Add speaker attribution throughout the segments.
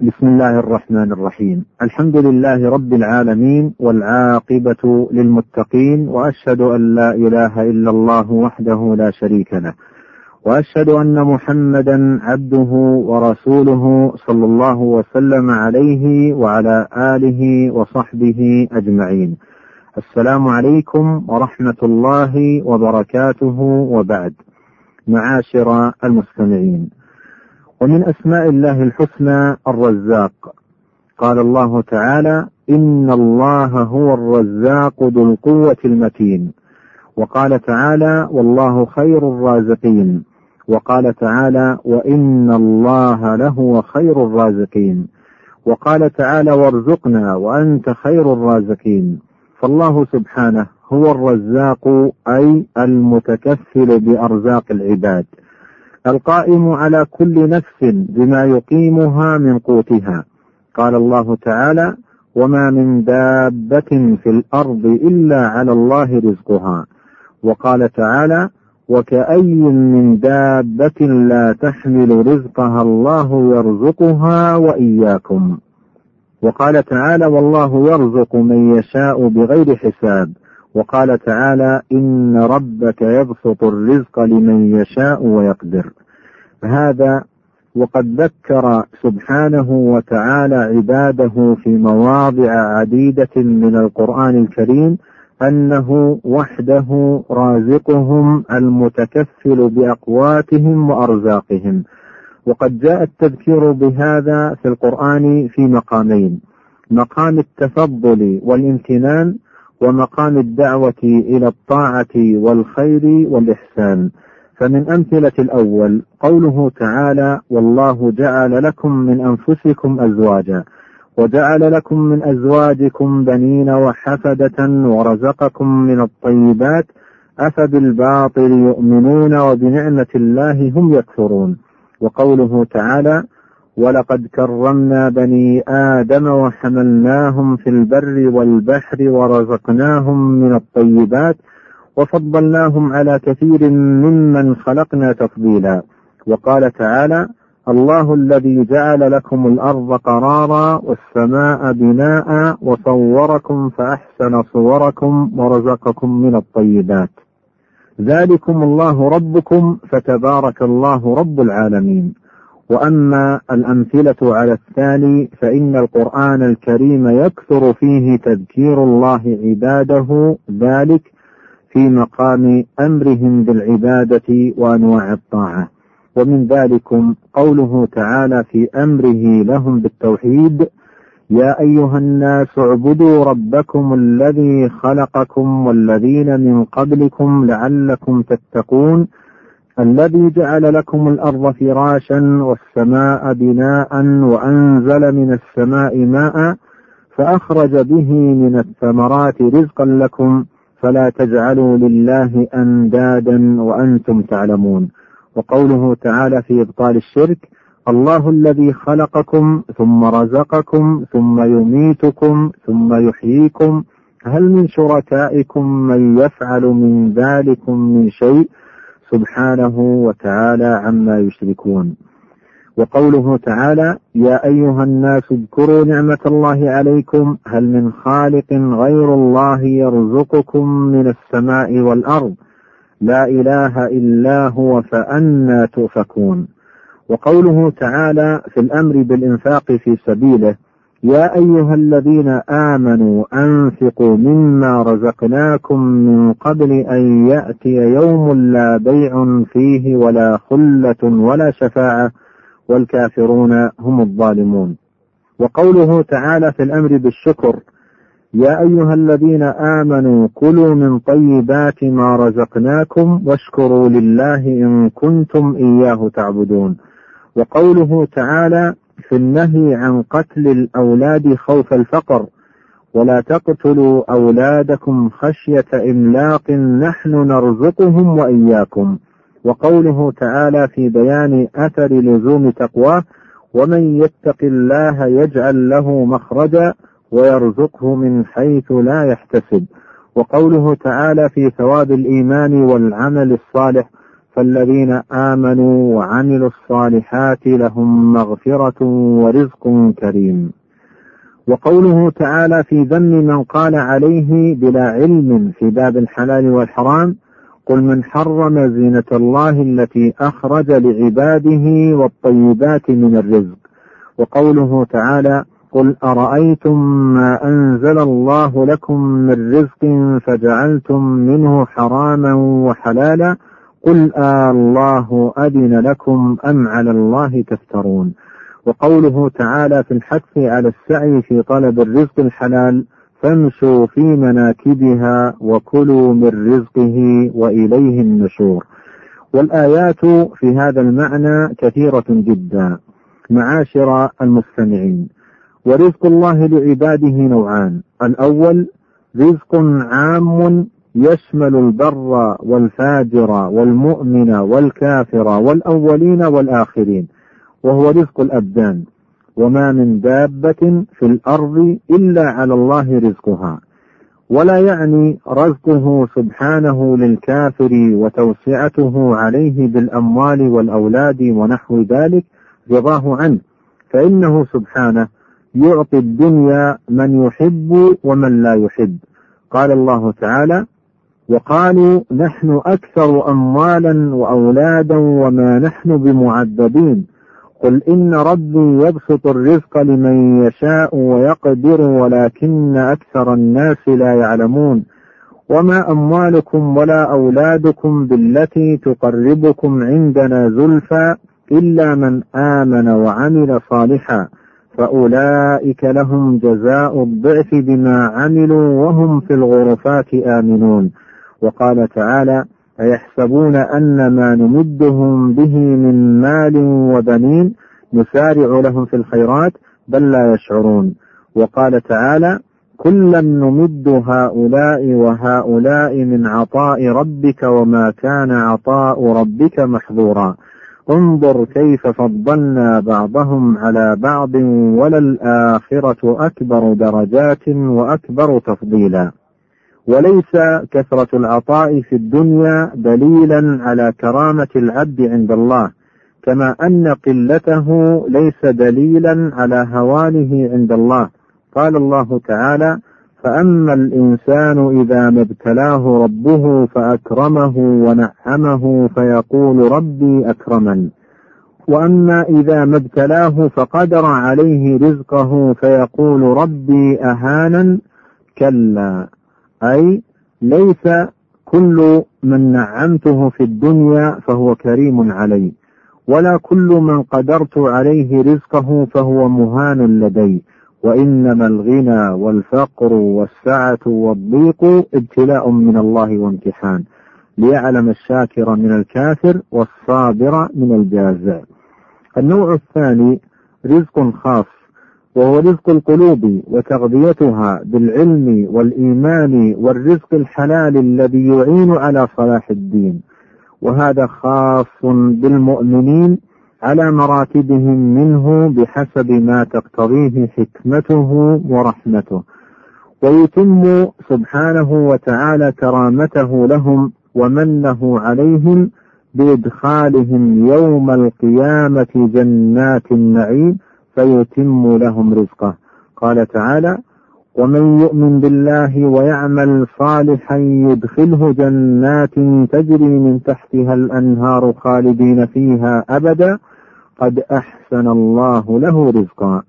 Speaker 1: بسم الله الرحمن الرحيم الحمد لله رب العالمين والعاقبة للمتقين وأشهد أن لا إله إلا الله وحده لا شريك له وأشهد أن محمدا عبده ورسوله صلى الله وسلم عليه وعلى آله وصحبه أجمعين السلام عليكم ورحمة الله وبركاته وبعد معاشر المستمعين ومن أسماء الله الحسنى الرزاق. قال الله تعالى إن الله هو الرزاق ذو القوة المتين. وقال تعالى والله خير الرازقين. وقال تعالى وإن الله لهو خير الرازقين. وقال تعالى وارزقنا وأنت خير الرازقين. فالله سبحانه هو الرزاق أي المتكفل بأرزاق العباد. القائم على كل نفس بما يقيمها من قوتها. قال الله تعالى وما من دابة في الأرض إلا على الله رزقها. وقال تعالى وكأي من دابة لا تحمل رزقها الله يرزقها وإياكم. وقال تعالى والله يرزق من يشاء بغير حساب. وقال تعالى إن ربك يبسط الرزق لمن يشاء ويقدر. هذا وقد ذكر سبحانه وتعالى عباده في مواضع عديدة من القرآن الكريم أنه وحده رازقهم المتكفل بأقواتهم وأرزاقهم. وقد جاء التذكير بهذا في القرآن في مقامين مقام التفضل والامتنان ومقام الدعوة إلى الطاعة والخير والإحسان. فمن أمثلة الأول قوله تعالى والله جعل لكم من أنفسكم أزواجا وجعل لكم من أزواجكم بنين وحفدة ورزقكم من الطيبات أفبالباطل يؤمنون وبنعمة الله هم يكفرون. وقوله تعالى ولقد كرمنا بني آدم وحملناهم في البر والبحر ورزقناهم من الطيبات وفضلناهم على كثير ممن خلقنا تفضيلا. وقال تعالى الله الذي جعل لكم الأرض قرارا والسماء بناء وصوركم فأحسن صوركم ورزقكم من الطيبات. ذلكم الله ربكم فتبارك الله رب العالمين. وأما الأمثلة على الثاني فإن القرآن الكريم يكثر فيه تذكير الله عباده ذلك في مقام أمرهم بالعبادة وأنواع الطاعة. ومن ذلكم قوله تعالى في أمره لهم بالتوحيد يا أيها الناس اعبدوا ربكم الذي خلقكم والذين من قبلكم لعلكم تتقون. الذي جعل لكم الأرض فراشا والسماء بناء وأنزل من السماء ماء فأخرج به من الثمرات رزقا لكم فلا تجعلوا لله اندادا وأنتم تعلمون. وقوله تعالى في إبطال الشرك الله الذي خلقكم ثم رزقكم ثم يميتكم ثم يحييكم هل من شركائكم من يفعل من ذلكم من شيء؟ سبحانه وتعالى عما يشركون. وقوله تعالى يا أيها الناس اذكروا نعمة الله عليكم هل من خالق غير الله يرزقكم من السماء والأرض؟ لا إله إلا هو فانى تؤفكون. وقوله تعالى في الأمر بالإنفاق في سبيله يا أيها الذين آمنوا أنفقوا مما رزقناكم من قبل أن يأتي يوم لا بيع فيه ولا خلة ولا شفاعة والكافرون هم الظالمون. وقوله تعالى في الأمر بالشكر يا أيها الذين آمنوا كلوا من طيبات ما رزقناكم واشكروا لله إن كنتم إياه تعبدون. وقوله تعالى في النهي عن قتل الأولاد خوف الفقر ولا تقتلوا أولادكم خشية إملاق نحن نرزقهم وإياكم. وقوله تعالى في بيان أثر لزوم تقواه ومن يتق الله يجعل له مخرجا ويرزقه من حيث لا يحتسب. وقوله تعالى في ثواب الإيمان والعمل الصالح فالذين آمنوا وعملوا الصالحات لهم مغفرة ورزق كريم. وقوله تعالى في ذم من قال عليه بلا علم في باب الحلال والحرام قل من حرم زينة الله التي أخرج لعباده والطيبات من الرزق وقوله تعالى قل أرأيتم ما أنزل الله لكم من رزق فجعلتم منه حراما وحلالا قل آه آلله أذن لكم أم على الله تفترون. وقوله تعالى في الحث على السعي في طلب الرزق الحلال فامشوا في مناكبها وكلوا من رزقه وإليه النشور. والآيات في هذا المعنى كثيرة جدا. معاشر المستمعين ورزق الله لعباده نوعان. الأول رزق عام يشمل البر والفاجر والمؤمن والكافر والأولين والآخرين وهو رزق الأبدان. وما من دابة في الأرض إلا على الله رزقها. ولا يعني رزقه سبحانه للكافر وتوسعته عليه بالأموال والأولاد ونحو ذلك رضاه عنه. فإنه سبحانه يعطي الدنيا من يحب ومن لا يحب. قال الله تعالى وقالوا نحن أكثر أموالا وأولادا وما نحن بمعذبين. قل إن ربي يبسط الرزق لمن يشاء ويقدر ولكن أكثر الناس لا يعلمون. وما أموالكم ولا أولادكم بالتي تقربكم عندنا زلفى إلا من آمن وعمل صالحا. فأولئك لهم جزاء الضعف بما عملوا وهم في الغرفات آمنون. وقال تعالى أيحسبون أن ما نمدهم به من مال وبنين نسارع لهم في الخيرات بل لا يشعرون. وقال تعالى كلا نمد هؤلاء وهؤلاء من عطاء ربك وما كان عطاء ربك محظورا. انظر كيف فضلنا بعضهم على بعض وللآخرة أكبر درجات وأكبر تفضيلا. وليس كثرة العطاء في الدنيا دليلا على كرامة العبد عند الله كما أن قلته ليس دليلا على هوانه عند الله. قال الله تعالى فأما الإنسان إذا ما ابتلاه ربه فأكرمه ونعمه فيقول ربي أكرمن. وأما إذا ما ابتلاه فقدر عليه رزقه فيقول ربي أهانا كلا. أي ليس كل من نعمته في الدنيا فهو كريم علي ولا كل من قدرت عليه رزقه فهو مهان لدي وإنما الغنى والفقر والسعة والضيق ابتلاء من الله وامتحان ليعلم الشاكر من الكافر والصابر من الجازع النوع الثاني رزق خاص. وهو رزق القلوب وتغذيتها بالعلم والإيمان والرزق الحلال الذي يعين على صلاح الدين. وهذا خاص بالمؤمنين على مراتبهم منه بحسب ما تقتضيه حكمته ورحمته. ويتم سبحانه وتعالى كرامته لهم ومنه عليهم بإدخالهم يوم القيامة جنات النعيم فيتم لهم رزقه. قال تعالى ومن يؤمن بالله ويعمل صالحا يدخله جنات تجري من تحتها الأنهار خالدين فيها أبدا. قد أحسن الله له رزقا.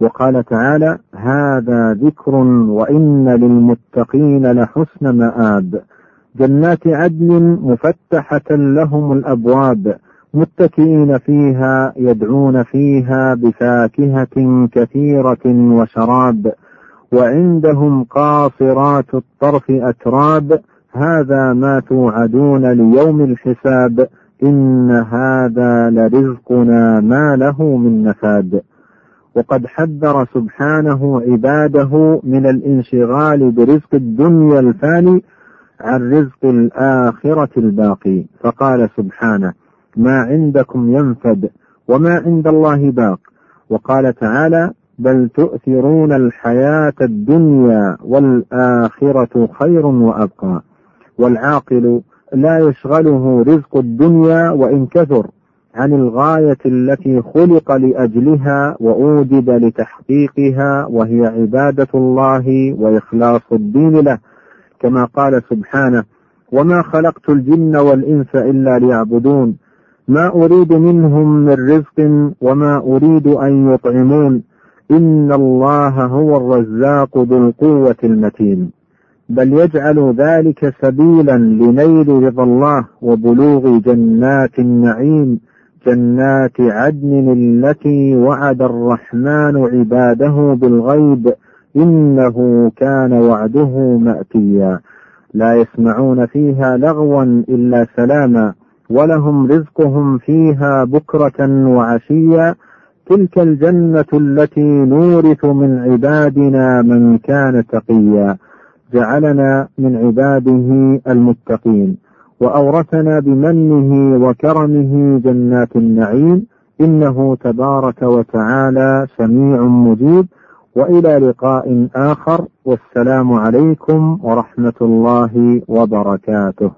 Speaker 1: وقال تعالى هذا ذكر وإن للمتقين لحسن مآب. جنات عدن مفتحة لهم الأبواب. متكئين فيها يدعون فيها بفاكهة كثيرة وشراب وعندهم قاصرات الطرف أتراب. هذا ما توعدون ليوم الحساب. إن هذا لرزقنا ما له من نفاد. وقد حذر سبحانه عباده من الانشغال برزق الدنيا الفاني عن رزق الآخرة الباقي. فقال سبحانه ما عندكم ينفد وما عند الله باق. وقال تعالى بل تؤثرون الحياة الدنيا والآخرة خير وأبقى. والعاقل لا يشغله رزق الدنيا وإن كثر عن الغاية التي خلق لأجلها وأوجد لتحقيقها وهي عبادة الله وإخلاص الدين له. كما قال سبحانه وما خلقت الجن والإنس إلا ليعبدون. ما أريد منهم من رزق وما أريد أن يطعمون. إن الله هو الرزاق ذو القوة المتين. بل يجعل ذلك سبيلا لنيل رضا الله وبلوغ جنات النعيم. جنات عدن التي وعد الرحمن عباده بالغيب. إنه كان وعده مأتيا. لا يسمعون فيها لغوا إلا سلاما. ولهم رزقهم فيها بكرة وعشيا تلك الجنة التي نورث من عبادنا من كان تقيا. جعلنا من عباده المتقين. وأورثنا بمنه وكرمه جنات النعيم. إنه تبارك وتعالى سميع مجيب. وإلى لقاء آخر. والسلام عليكم ورحمة الله وبركاته.